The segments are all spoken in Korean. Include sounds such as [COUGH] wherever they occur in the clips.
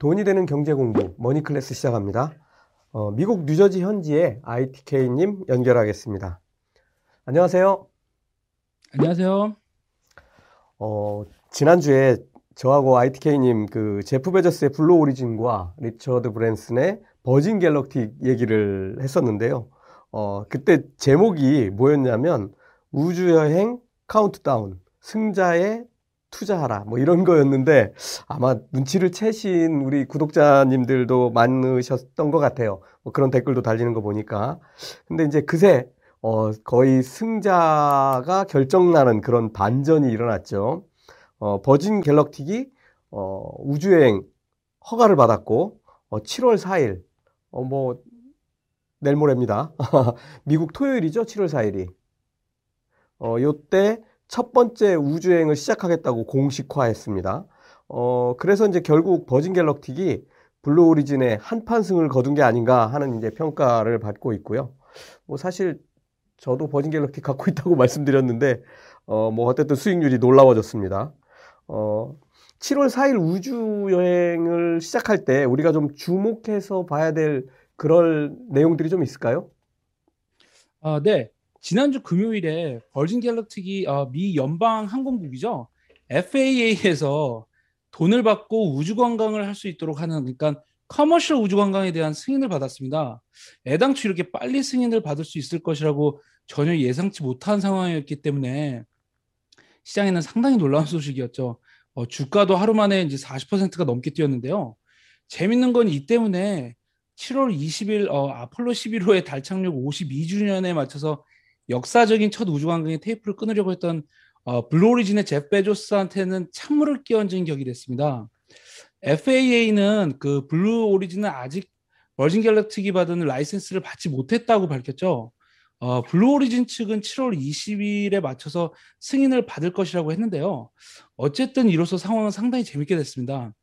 돈이 되는 경제 공부 머니 클래스 시작합니다. 어, 미국 뉴저지 현지의 ITK님 연결하겠습니다. 안녕하세요. 안녕하세요. 어, 지난주에 저하고 ITK님 그 제프 베조스의 블루 오리진과 리처드 브랜슨의 버진 갤럭틱 얘기를 했었는데요. 어, 그때 제목이 뭐였냐면 우주여행 카운트다운 승자의 투자하라 뭐 이런 거였는데 아마 눈치를 채신 우리 구독자님들도 많으셨던 것 같아요. 뭐 그런 댓글도 달리는 거 보니까 근데 이제 그새 어 거의 승자가 결정나는 그런 반전이 일어났죠. 어 버진 갤럭틱이 어 우주여행 허가를 받았고 어 7월 4일 어뭐 내일 모레입니다. [LAUGHS] 미국 토요일이죠. 7월 4일이. 어 요때 첫 번째 우주여행을 시작하겠다고 공식화했습니다. 어, 그래서 이제 결국 버진 갤럭틱이 블루 오리진의 한판승을 거둔 게 아닌가 하는 이제 평가를 받고 있고요. 뭐 사실 저도 버진 갤럭틱 갖고 있다고 [LAUGHS] 말씀드렸는데, 어, 뭐 어쨌든 수익률이 놀라워졌습니다. 어, 7월 4일 우주 여행을 시작할 때 우리가 좀 주목해서 봐야 될 그럴 내용들이 좀 있을까요? 아, 네. 지난주 금요일에 버진 갤럭틱이 어, 미 연방 항공국이죠. FAA에서 돈을 받고 우주 관광을 할 수 있도록 하는 그러니까 커머셜 우주 관광에 대한 승인을 받았습니다. 애당초 이렇게 빨리 승인을 받을 수 있을 것이라고 전혀 예상치 못한 상황이었기 때문에 시장에는 상당히 놀라운 소식이었죠. 어, 주가도 하루 만에 이제 40%가 넘게 뛰었는데요. 재밌는 건 이 때문에 7월 20일 어, 아폴로 11호의 달 착륙 52주년에 맞춰서 역사적인 첫 우주관광의 테이프를 끊으려고 했던 어, 블루오리진의 제프 베조스한테는 찬물을 끼얹은 격이 됐습니다. FAA는 그 블루 오리진은 아직 버진 갤럭틱이 받은 라이센스를 받지 못했다고 밝혔죠. 어, 블루 오리진 측은 7월 20일에 맞춰서 승인을 받을 것이라고 했는데요. 어쨌든 이로써 상황은 상당히 재밌게 됐습니다.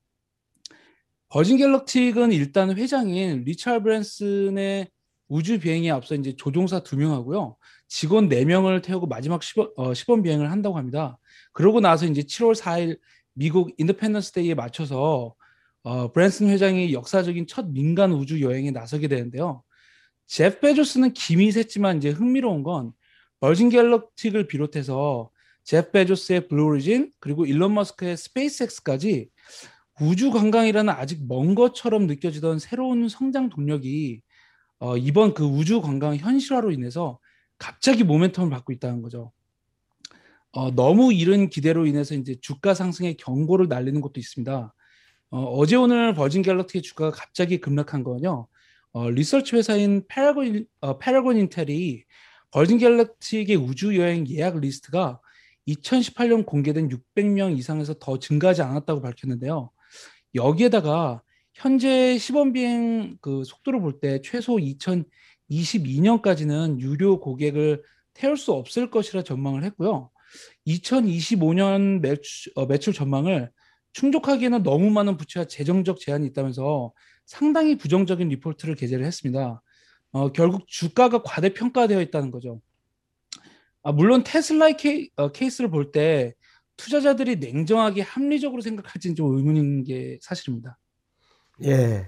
버진 갤럭틱은 일단 회장인 리처드 브랜슨의 우주 비행에 앞서 이제 조종사 두 명하고요. 직원 4명을 태우고 마지막 시범, 어, 시범 비행을 한다고 합니다. 그러고 나서 이제 7월 4일 미국 Independence Day에 맞춰서 어, 브랜슨 회장이 역사적인 첫 민간 우주 여행에 나서게 되는데요. 제프 베조스는 김이 샜지만 이제 흥미로운 건 버진 갤럭틱을 비롯해서 제프 베조스의 블루오리진 그리고 일론 머스크의 스페이스X까지 우주 관광이라는 아직 먼 것처럼 느껴지던 새로운 성장 동력이 어, 이번 그 우주 관광 현실화로 인해서 갑자기 모멘텀을 받고 있다는 거죠. 어, 너무 이른 기대로 인해서 이제 주가 상승의 경고를 날리는 것도 있습니다. 어, 제 오늘 버진 갤럭틱의 주가가 갑자기 급락한 거는요. 어, 리서치 회사인 패러곤, 어, 패러곤 인텔이 버진 갤럭틱의 우주 여행 예약 리스트가 2018년 공개된 600명 이상에서 더 증가하지 않았다고 밝혔는데요. 여기에다가 현재 시범 비행 그 속도를 볼 때 최소 2022년까지는 유료 고객을 태울 수 없을 것이라 전망을 했고요. 2025년 매출, 어, 매출 전망을 충족하기에는 너무 많은 부채와 재정적 제한이 있다면서 상당히 부정적인 리포트를 게재를 했습니다. 어, 결국 주가가 과대평가되어 있다는 거죠. 아, 물론 테슬라의 케이, 어, 케이스를 볼 때 투자자들이 냉정하게 합리적으로 생각할지는 좀 의문인 게 사실입니다. 예,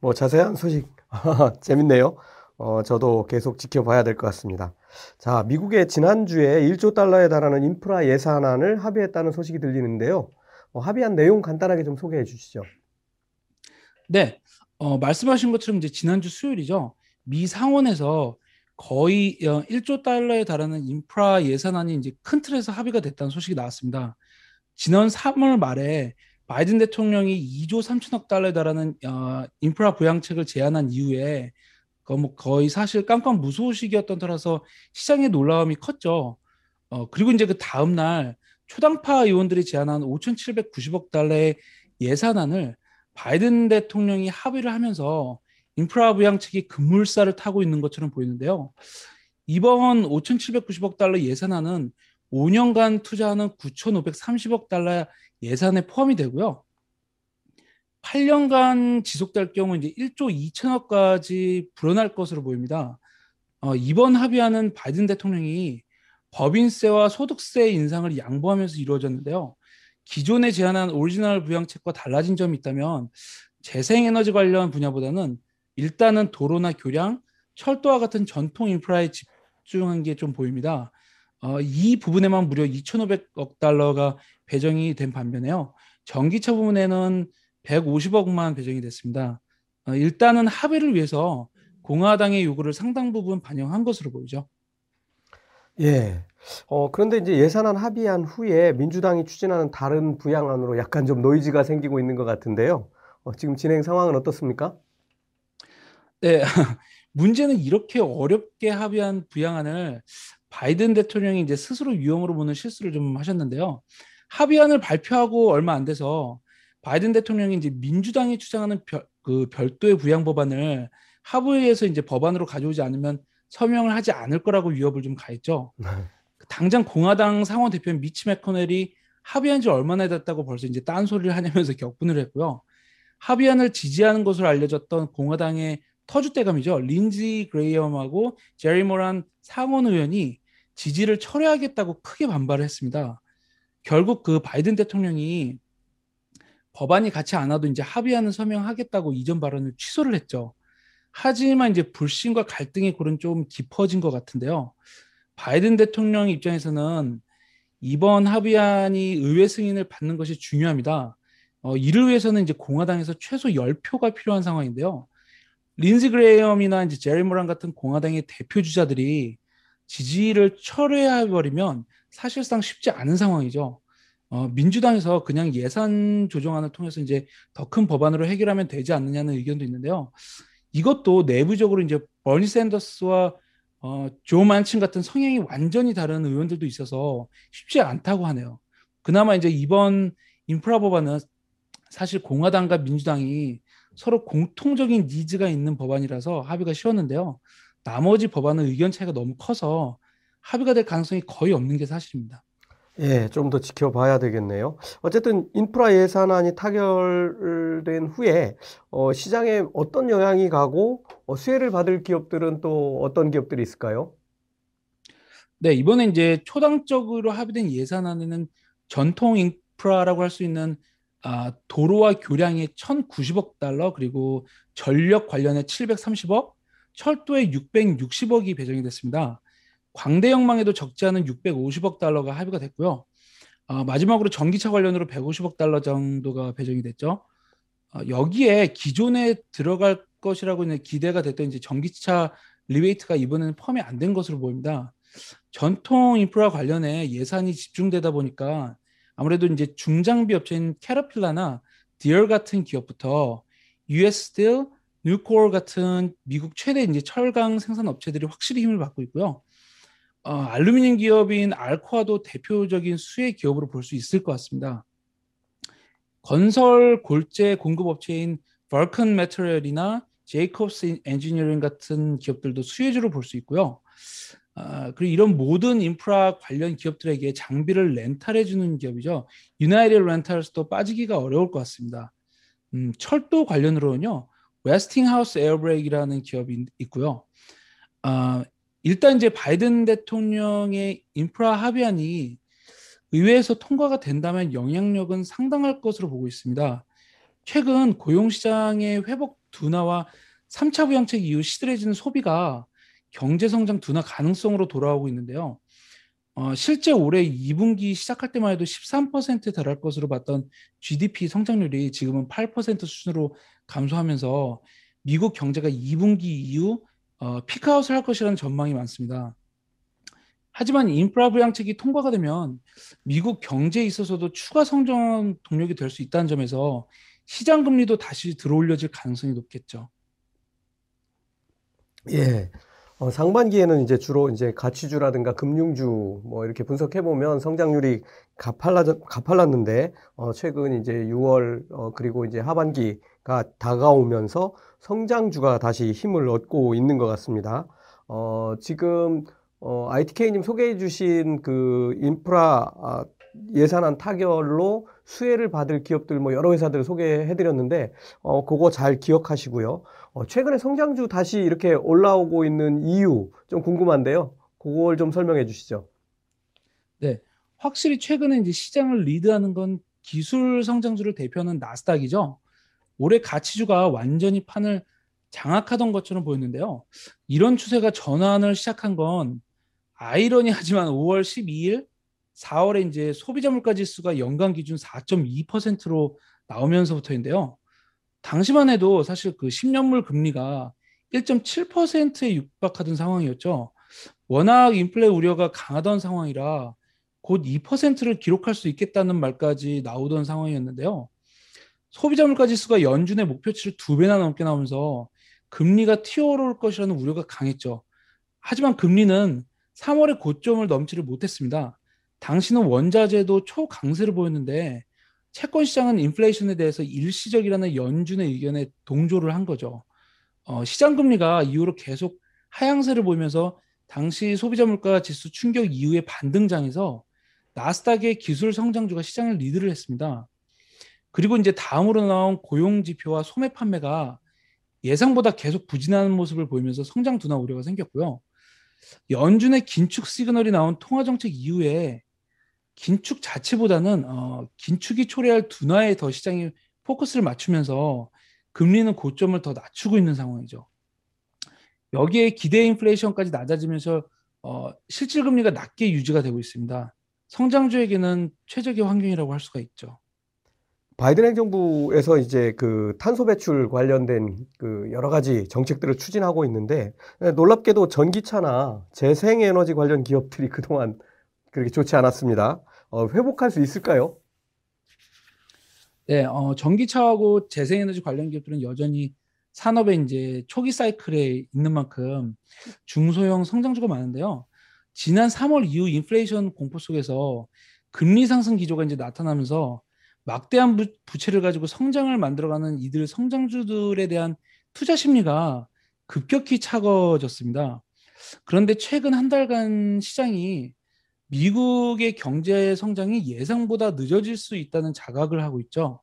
뭐 자세한 소식 [LAUGHS] 재밌네요. 어, 저도 계속 지켜봐야 될 것 같습니다. 자, 미국의 지난주에 1조 달러에 달하는 인프라 예산안을 합의했다는 소식이 들리는데요. 어, 합의한 내용 간단하게 좀 소개해 주시죠. 네, 어, 말씀하신 것처럼 이제 지난주 수요일이죠. 미 상원에서 거의 1조 어, 달러에 달하는 인프라 예산안이 이제 큰 틀에서 합의가 됐다는 소식이 나왔습니다. 지난 3월 말에 바이든 대통령이 2조 3천억 달러에 달하는 어, 인프라 부양책을 제안한 이후에 뭐 거의 사실 깜깜 무소식이었던 터라서 시장의 놀라움이 컸죠. 어, 그리고 이제 그 다음 날 초당파 의원들이 제안한 5,790억 달러의 예산안을 바이든 대통령이 합의를 하면서 인프라 부양책이 급물살을 타고 있는 것처럼 보이는데요. 이번 5,790억 달러 예산안은 5년간 투자하는 9,530억 달러 예산에 포함이 되고요. 8년간 지속될 경우 이제 1조 2천억까지 불어날 것으로 보입니다. 어, 이번 합의안은 바이든 대통령이 법인세와 소득세 인상을 양보하면서 이루어졌는데요. 기존에 제안한 오리지널 부양책과 달라진 점이 있다면 재생에너지 관련 분야보다는 일단은 도로나 교량, 철도와 같은 전통 인프라에 집중한 게 좀 보입니다. 어, 이 부분에만 무려 2,500억 달러가 배정이 된 반면에요. 전기차 부분에는 150억만 배정이 됐습니다. 어, 일단은 합의를 위해서 공화당의 요구를 상당 부분 반영한 것으로 보이죠. 예. 어, 그런데 이제 예산안 합의한 후에 민주당이 추진하는 다른 부양안으로 약간 좀 노이즈가 생기고 있는 것 같은데요. 어, 지금 진행 상황은 어떻습니까? 네. [LAUGHS] 문제는 이렇게 어렵게 합의한 부양안을 바이든 대통령이 이제 스스로 유형으로 보는 실수를 좀 하셨는데요. 합의안을 발표하고 얼마 안 돼서 바이든 대통령이 이제 민주당이 주장하는 별, 그 별도의 부양 법안을 하부에서 이제 법안으로 가져오지 않으면 서명을 하지 않을 거라고 위협을 좀 가했죠. 네. 당장 공화당 상원 대표인 미치 맥커넬이 합의한 지 얼마나 됐다고 벌써 이제 딴소리를 하냐면서 [LAUGHS] 격분을 했고요. 합의안을 지지하는 것으로 알려졌던 공화당의 터줏대감이죠. 린지 그레이엄하고 제리 모란 상원 의원이 지지를 철회하겠다고 크게 반발을 했습니다. 결국 그 바이든 대통령이 법안이 같이 안 와도 이제 합의안을 서명하겠다고 이전 발언을 취소를 했죠. 하지만 이제 불신과 갈등의 골은 좀 깊어진 것 같은데요. 바이든 대통령 입장에서는 이번 합의안이 의회 승인을 받는 것이 중요합니다. 어, 이를 위해서는 이제 공화당에서 최소 10표가 필요한 상황인데요. 린지 그레이엄이나 이제 제리 모란 같은 공화당의 대표 주자들이 지지를 철회해 버리면 사실상 쉽지 않은 상황이죠. 어, 민주당에서 그냥 예산 조정안을 통해서 이제 더 큰 법안으로 해결하면 되지 않느냐는 의견도 있는데요. 이것도 내부적으로 이제 버니 샌더스와 어, 조 만친 같은 성향이 완전히 다른 의원들도 있어서 쉽지 않다고 하네요. 그나마 이제 이번 인프라 법안은 사실 공화당과 민주당이 서로 공통적인 니즈가 있는 법안이라서 합의가 쉬웠는데요. 나머지 법안은 의견 차이가 너무 커서 합의가 될 가능성이 거의 없는 게 사실입니다. 예, 좀 더 지켜봐야 되겠네요. 어쨌든 인프라 예산안이 타결된 후에 어, 시장에 어떤 영향이 가고 어, 수혜를 받을 기업들은 또 어떤 기업들이 있을까요? 네, 이번에 이제 초당적으로 합의된 예산안에는 전통 인프라라고 할 수 있는 아, 도로와 교량에 1,090억 달러 그리고 전력 관련에 730억, 철도에 660억이 배정이 됐습니다. 광대역망에도 적지 않은 650억 달러가 합의가 됐고요. 어, 마지막으로 전기차 관련으로 150억 달러 정도가 배정이 됐죠. 어, 여기에 기존에 들어갈 것이라고 기대가 됐던 이제 전기차 리베이트가 이번에는 포함이 안 된 것으로 보입니다. 전통 인프라 관련해 예산이 집중되다 보니까 아무래도 이제 중장비 업체인 캐터필러나 디어 같은 기업부터 US 스틸, 뉴코어 같은 미국 최대 이제 철강 생산 업체들이 확실히 힘을 받고 있고요. 어, 알루미늄 기업인 알코아도 대표적인 수혜 기업으로 볼 수 있을 것 같습니다. 건설 골재 공급 업체인 벌컨 매트리얼이나 제이콥스 엔지니어링 같은 기업들도 수혜주로 볼 수 있고요. 아, 그리고 이런 모든 인프라 관련 기업들에게 장비를 렌탈해 주는 기업이죠. 유나이티드 렌탈스도 빠지기가 어려울 것 같습니다. 음, 철도 관련으로는요. 웨스팅하우스 에어브레이크라는 기업이 있고요. 아, 일단 이제 바이든 대통령의 인프라 합의안이 의회에서 통과가 된다면 영향력은 상당할 것으로 보고 있습니다. 최근 고용시장의 회복 둔화와 3차 부양책 이후 시들해지는 소비가 경제 성장 둔화 가능성으로 돌아오고 있는데요. 어, 실제 올해 2분기 시작할 때만 해도 13%에 달할 것으로 봤던 GDP 성장률이 지금은 8% 수준으로 감소하면서 미국 경제가 2분기 이후 어, 피크아웃을 할 것이라는 전망이 많습니다. 하지만 인프라 부양책이 통과가 되면 미국 경제에 있어서도 추가 성장 동력이 될 수 있다는 점에서 시장 금리도 다시 들어올려질 가능성이 높겠죠. 예. 어, 상반기에는 이제 주로 이제 가치주라든가 금융주 뭐 이렇게 분석해 보면 성장률이 가팔라 가팔랐는데 어, 최근 이제 6월 어, 그리고 이제 하반기가 다가오면서 성장주가 다시 힘을 얻고 있는 것 같습니다. 어, 지금 어, ITK님 소개해 주신 그 인프라 아, 예산안 타결로 수혜를 받을 기업들 뭐 여러 회사들 소개해 드렸는데 어, 그거 잘 기억하시고요. 어, 최근에 성장주 다시 이렇게 올라오고 있는 이유 좀 궁금한데요. 그걸 좀 설명해 주시죠. 네. 확실히 최근에 이제 시장을 리드하는 건 기술 성장주를 대표하는 나스닥이죠. 올해 가치주가 완전히 판을 장악하던 것처럼 보였는데요. 이런 추세가 전환을 시작한 건 아이러니하지만 5월 12일, 4월에 이제 소비자 물가 지수가 연간 기준 4.2%로 나오면서부터인데요. 당시만 해도 사실 그 10년물 금리가 1.7%에 육박하던 상황이었죠. 워낙 인플레 우려가 강하던 상황이라 곧 2%를 기록할 수 있겠다는 말까지 나오던 상황이었는데요. 소비자 물가 지수가 연준의 목표치를 두 배나 넘게 나오면서 금리가 튀어오를 것이라는 우려가 강했죠. 하지만 금리는 3월에 고점을 넘지를 못했습니다. 당시는 원자재도 초강세를 보였는데 채권 시장은 인플레이션에 대해서 일시적이라는 연준의 의견에 동조를 한 거죠. 어, 시장 금리가 이후로 계속 하향세를 보이면서 당시 소비자 물가 지수 충격 이후의 반등장에서 나스닥의 기술 성장주가 시장을 리드를 했습니다. 그리고 이제 다음으로 나온 고용 지표와 소매 판매가 예상보다 계속 부진하는 모습을 보이면서 성장 둔화 우려가 생겼고요. 연준의 긴축 시그널이 나온 통화 정책 이후에 긴축 자체보다는 어, 긴축이 초래할 둔화에 더 시장이 포커스를 맞추면서 금리는 고점을 더 낮추고 있는 상황이죠. 여기에 기대 인플레이션까지 낮아지면서 어, 실질 금리가 낮게 유지가 되고 있습니다. 성장주에게는 최적의 환경이라고 할 수가 있죠. 바이든 행정부에서 이제 그 탄소 배출 관련된 그 여러 가지 정책들을 추진하고 있는데 네, 놀랍게도 전기차나 재생에너지 관련 기업들이 그동안 그렇게 좋지 않았습니다. 어, 회복할 수 있을까요? 네, 어, 전기차하고 재생에너지 관련 기업들은 여전히 산업의 이제 초기 사이클에 있는 만큼 중소형 성장주가 많은데요. 지난 3월 이후 인플레이션 공포 속에서 금리 상승 기조가 이제 나타나면서 막대한 부, 부채를 가지고 성장을 만들어가는 이들 성장주들에 대한 투자 심리가 급격히 차가워졌습니다. 그런데 최근 한 달간 시장이 미국의 경제 성장이 예상보다 늦어질 수 있다는 자각을 하고 있죠.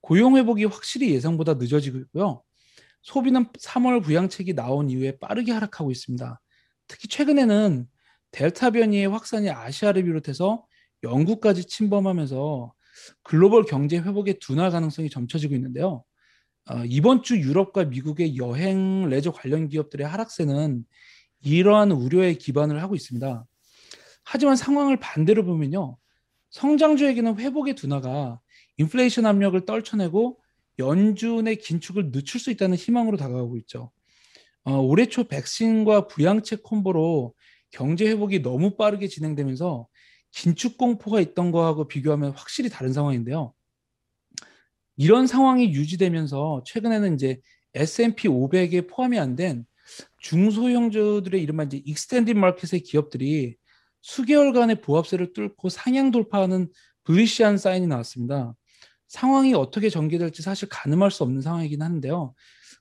고용 회복이 확실히 예상보다 늦어지고 있고요. 소비는 3월 부양책이 나온 이후에 빠르게 하락하고 있습니다. 특히 최근에는 델타 변이의 확산이 아시아를 비롯해서 영국까지 침범하면서 글로벌 경제 회복의 둔화 가능성이 점쳐지고 있는데요. 어, 이번 주 유럽과 미국의 여행 레저 관련 기업들의 하락세는 이러한 우려에 기반을 하고 있습니다. 하지만 상황을 반대로 보면요. 성장주에게는 회복의 둔화가 인플레이션 압력을 떨쳐내고 연준의 긴축을 늦출 수 있다는 희망으로 다가가고 있죠. 어, 올해 초 백신과 부양책 콤보로 경제 회복이 너무 빠르게 진행되면서 긴축 공포가 있던 거하고 비교하면 확실히 다른 상황인데요. 이런 상황이 유지되면서 최근에는 이제 S&P 500에 포함이 안 된 중소형주들의 이른바 이제 익스텐딩 마켓의 기업들이 수개월간의 보합세를 뚫고 상향 돌파하는 bullish한 사인이 나왔습니다. 상황이 어떻게 전개될지 사실 가늠할 수 없는 상황이긴 한데요.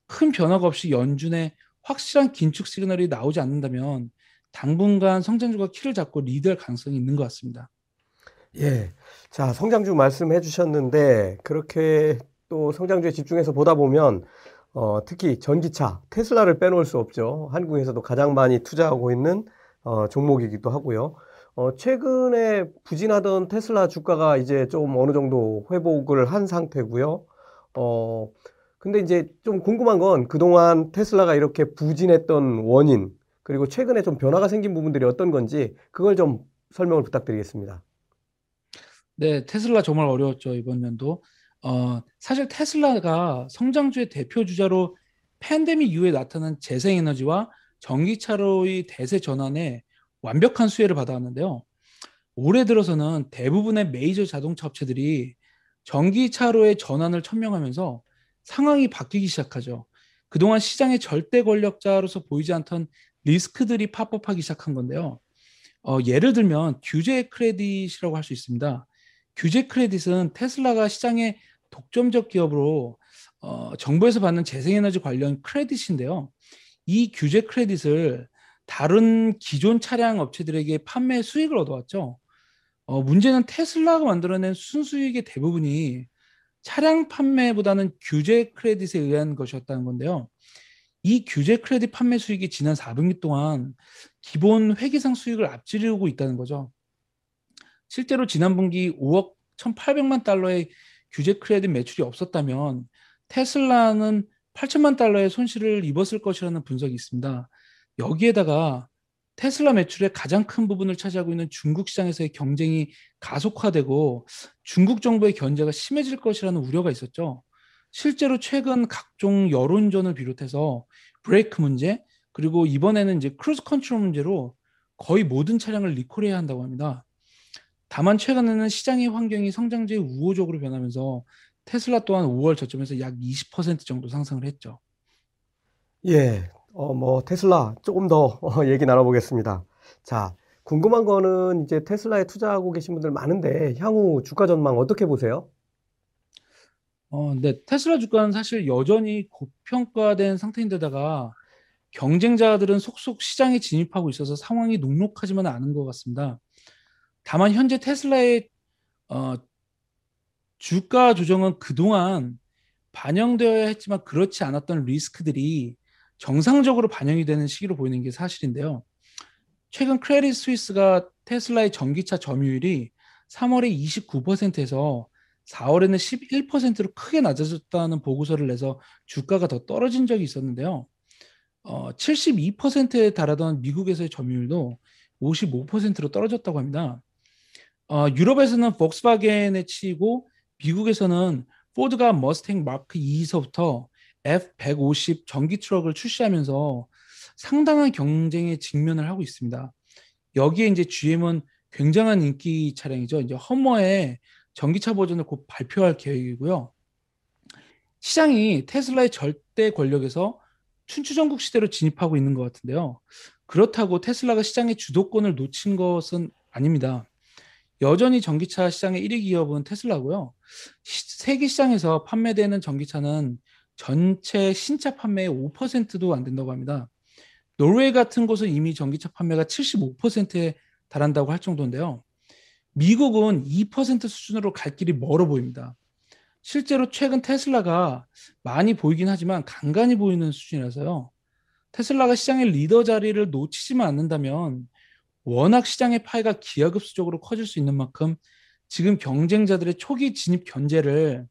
큰 변화가 없이 연준의 확실한 긴축 시그널이 나오지 않는다면 당분간 성장주가 키를 잡고 리드할 가능성이 있는 것 같습니다. 예. 자, 성장주 말씀해 주셨는데, 그렇게 또 성장주에 집중해서 보다 보면, 어, 특히 전기차, 테슬라를 빼놓을 수 없죠. 한국에서도 가장 많이 투자하고 있는 어, 종목이기도 하고요. 어, 최근에 부진하던 테슬라 주가가 이제 좀 어느 정도 회복을 한 상태고요. 어, 근데 이제 좀 궁금한 건 그동안 테슬라가 이렇게 부진했던 원인, 그리고 최근에 좀 변화가 생긴 부분들이 어떤 건지 그걸 좀 설명을 부탁드리겠습니다. 네, 테슬라 정말 어려웠죠, 이번 년도. 어, 사실 테슬라가 성장주의 대표 주자로 팬데믹 이후에 나타난 재생에너지와 전기차로의 대세 전환에 완벽한 수혜를 받아왔는데요. 올해 들어서는 대부분의 메이저 자동차 업체들이 전기차로의 전환을 천명하면서 상황이 바뀌기 시작하죠. 그동안 시장의 절대 권력자로서 보이지 않던 리스크들이 팝업하기 시작한 건데요. 어, 예를 들면 규제 크레딧이라고 할 수 있습니다. 규제 크레딧은 테슬라가 시장의 독점적 기업으로 어, 정부에서 받는 재생에너지 관련 크레딧인데요. 이 규제 크레딧을 다른 기존 차량 업체들에게 판매 수익을 얻어왔죠. 어, 문제는 테슬라가 만들어낸 순수익의 대부분이 차량 판매보다는 규제 크레딧에 의한 것이었다는 건데요. 이 규제 크레딧 판매 수익이 지난 4분기 동안 기본 회계상 수익을 앞지르고 있다는 거죠. 실제로 지난 분기 5억 1,800만 달러의 규제 크레딧 매출이 없었다면 테슬라는 8천만 달러의 손실을 입었을 것이라는 분석이 있습니다. 여기에다가 테슬라 매출의 가장 큰 부분을 차지하고 있는 중국 시장에서의 경쟁이 가속화되고 중국 정부의 견제가 심해질 것이라는 우려가 있었죠. 실제로 최근 각종 여론전을 비롯해서 브레이크 문제 그리고 이번에는 이제 cruise control 문제로 거의 모든 차량을 리콜해야 한다고 합니다. 다만 최근에는 시장의 환경이 성장주에 우호적으로 변하면서 테슬라 또한 5월 저점에서 약 20% 정도 상승을 했죠. 예, 어, 뭐, 테슬라 조금 더 어, 얘기 나눠보겠습니다. 자, 궁금한 거는 이제 테슬라에 투자하고 계신 분들 많은데, 향후 주가 전망 어떻게 보세요? 어, 네, 테슬라 주가는 사실 여전히 고평가된 상태인데다가 경쟁자들은 속속 시장에 진입하고 있어서 상황이 녹록하지만 않은 것 같습니다. 다만 현재 테슬라의 어, 주가 조정은 그동안 반영되어야 했지만 그렇지 않았던 리스크들이 정상적으로 반영이 되는 시기로 보이는 게 사실인데요. 최근 크레딧 스위스가 테슬라의 전기차 점유율이 3월에 29%에서 4월에는 11%로 크게 낮아졌다는 보고서를 내서 주가가 더 떨어진 적이 있었는데요. 어, 72%에 달하던 미국에서의 점유율도 55%로 떨어졌다고 합니다. 어, 유럽에서는 폭스바겐에 치이고 미국에서는 포드가 머스탱 마크 2에서부터 F150 전기 트럭을 출시하면서 상당한 경쟁에 직면을 하고 있습니다. 여기에 이제 GM은 굉장한 인기 차량이죠. 이제 허머의 전기차 버전을 곧 발표할 계획이고요. 시장이 테슬라의 절대 권력에서 춘추전국 시대로 진입하고 있는 것 같은데요. 그렇다고 테슬라가 시장의 주도권을 놓친 것은 아닙니다. 여전히 전기차 시장의 1위 기업은 테슬라고요. 세계 시장에서 판매되는 전기차는 전체 신차 판매의 5%도 안 된다고 합니다. 노르웨이 같은 곳은 이미 전기차 판매가 75%에 달한다고 할 정도인데요. 미국은 2% 수준으로 갈 길이 멀어 보입니다. 실제로 최근 테슬라가 많이 보이긴 하지만 간간히 보이는 수준이라서요. 테슬라가 시장의 리더 자리를 놓치지만 않는다면 워낙 시장의 파이가 기하급수적으로 커질 수 있는 만큼 지금 경쟁자들의 초기 진입 견제를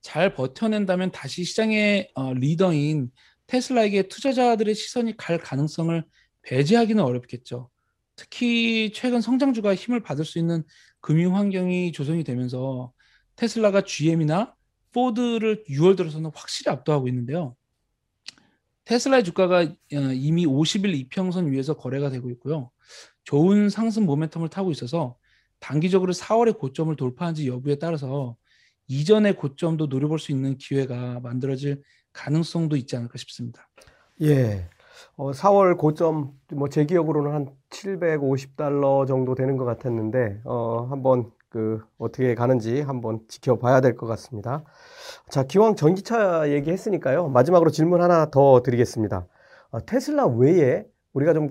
잘 버텨낸다면 다시 시장의 어, 리더인 테슬라에게 투자자들의 시선이 갈 가능성을 배제하기는 어렵겠죠. 특히 최근 성장주가 힘을 받을 수 있는 금융 환경이 조성이 되면서 테슬라가 GM이나 포드를 6월 들어서는 확실히 압도하고 있는데요. 테슬라의 주가가 어, 이미 50일 이평선 위에서 거래가 되고 있고요. 좋은 상승 모멘텀을 타고 있어서 단기적으로 4월의 고점을 돌파한지 여부에 따라서 이전의 고점도 노려볼 수 있는 기회가 만들어질 가능성도 있지 않을까 싶습니다. 예. 어, 4월 고점, 뭐, 제 기억으로는 한 750달러 정도 되는 것 같았는데, 어, 한번 그, 어떻게 가는지 한번 지켜봐야 될 것 같습니다. 자, 기왕 전기차 얘기했으니까요. 마지막으로 질문 하나 더 드리겠습니다. 어, 테슬라 외에 우리가 좀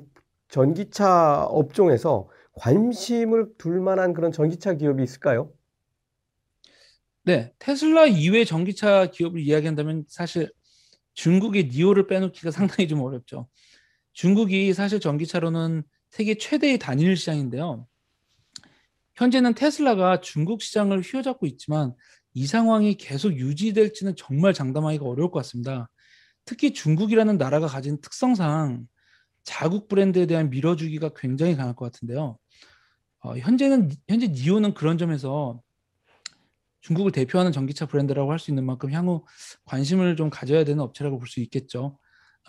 전기차 업종에서 관심을 둘 만한 그런 전기차 기업이 있을까요? 네, 테슬라 이외 전기차 기업을 이야기한다면 사실 중국의 니오를 빼놓기가 상당히 좀 어렵죠. 중국이 사실 전기차로는 세계 최대의 단일 시장인데요. 현재는 테슬라가 중국 시장을 휘어잡고 있지만 이 상황이 계속 유지될지는 정말 장담하기가 어려울 것 같습니다. 특히 중국이라는 나라가 가진 특성상 자국 브랜드에 대한 밀어주기가 굉장히 강할 것 같은데요. 어, 현재는 현재 니오는 그런 점에서 중국을 대표하는 전기차 브랜드라고 할 수 있는 만큼 향후 관심을 좀 가져야 되는 업체라고 볼 수 있겠죠.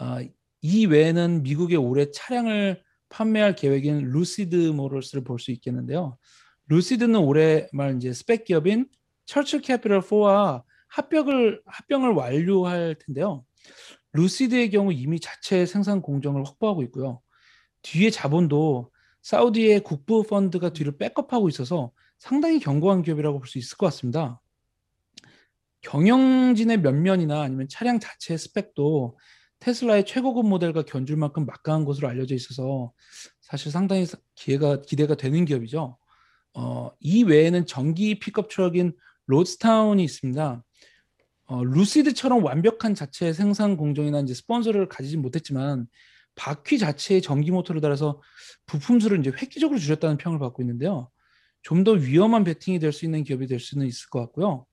어, 이 외에는 미국의 올해 차량을 판매할 계획인 루시드 모터스를 볼 수 있겠는데요. 루시드는 올해 말 이제 SPAC 기업인 처칠 캐피털 4와 합병을 합병을 완료할 텐데요. 루시드의 경우 이미 자체 생산 공정을 확보하고 있고요. 뒤에 자본도 사우디의 국부 펀드가 뒤를 백업하고 있어서 상당히 견고한 기업이라고 볼 수 있을 것 같습니다. 경영진의 면면이나 아니면 차량 자체의 스펙도 테슬라의 최고급 모델과 견줄 만큼 막강한 것으로 알려져 있어서 사실 상당히 기회가 기대가 되는 기업이죠. 어, 이 외에는 전기 픽업 트럭인 로드스타운이 있습니다. 어, 루시드처럼 완벽한 자체 생산 공정이나 이제 스폰서를 가지지 못했지만 바퀴 자체의 전기 모터를 달아서 부품 수를 이제 획기적으로 줄였다는 평을 받고 있는데요. 좀 더 위험한 베팅이 될 수 있는 기업이 될 수는 있을 것 같고요.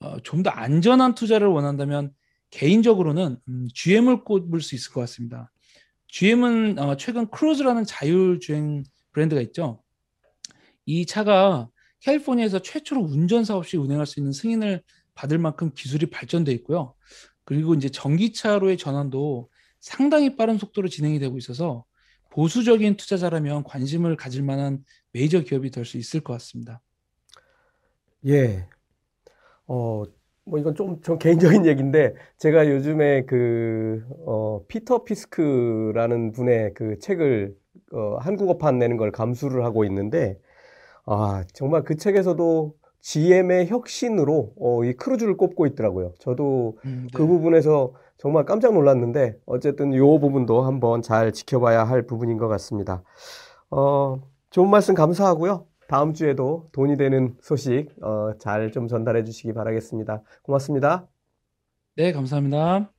어, 좀 더 안전한 투자를 원한다면 개인적으로는 음, GM을 꼽을 수 있을 것 같습니다. GM은 어, 최근 크루즈라는 자율주행 브랜드가 있죠. 이 차가 캘리포니아에서 최초로 운전사 없이 운행할 수 있는 승인을 받을 만큼 기술이 발전돼 있고요. 그리고 이제 전기차로의 전환도 상당히 빠른 속도로 진행이 되고 있어서 보수적인 투자자라면 관심을 가질 만한 메이저 기업이 될 수 있을 것 같습니다. 예. 어, 뭐 이건 좀, 좀 개인적인 얘기인데, 제가 요즘에 그, 어, 피터 피스크라는 분의 그 책을, 어, 한국어판 내는 걸 감수를 하고 있는데, 아, 정말 그 책에서도 GM의 혁신으로, 어, 이 크루즈를 꼽고 있더라고요. 저도 음, 그 네. 부분에서 정말 깜짝 놀랐는데, 어쨌든 요 부분도 한번 잘 지켜봐야 할 부분인 것 같습니다. 어, 좋은 말씀 감사하고요. 다음 주에도 돈이 되는 소식 어, 잘 좀 전달해 주시기 바라겠습니다. 고맙습니다. 네, 감사합니다.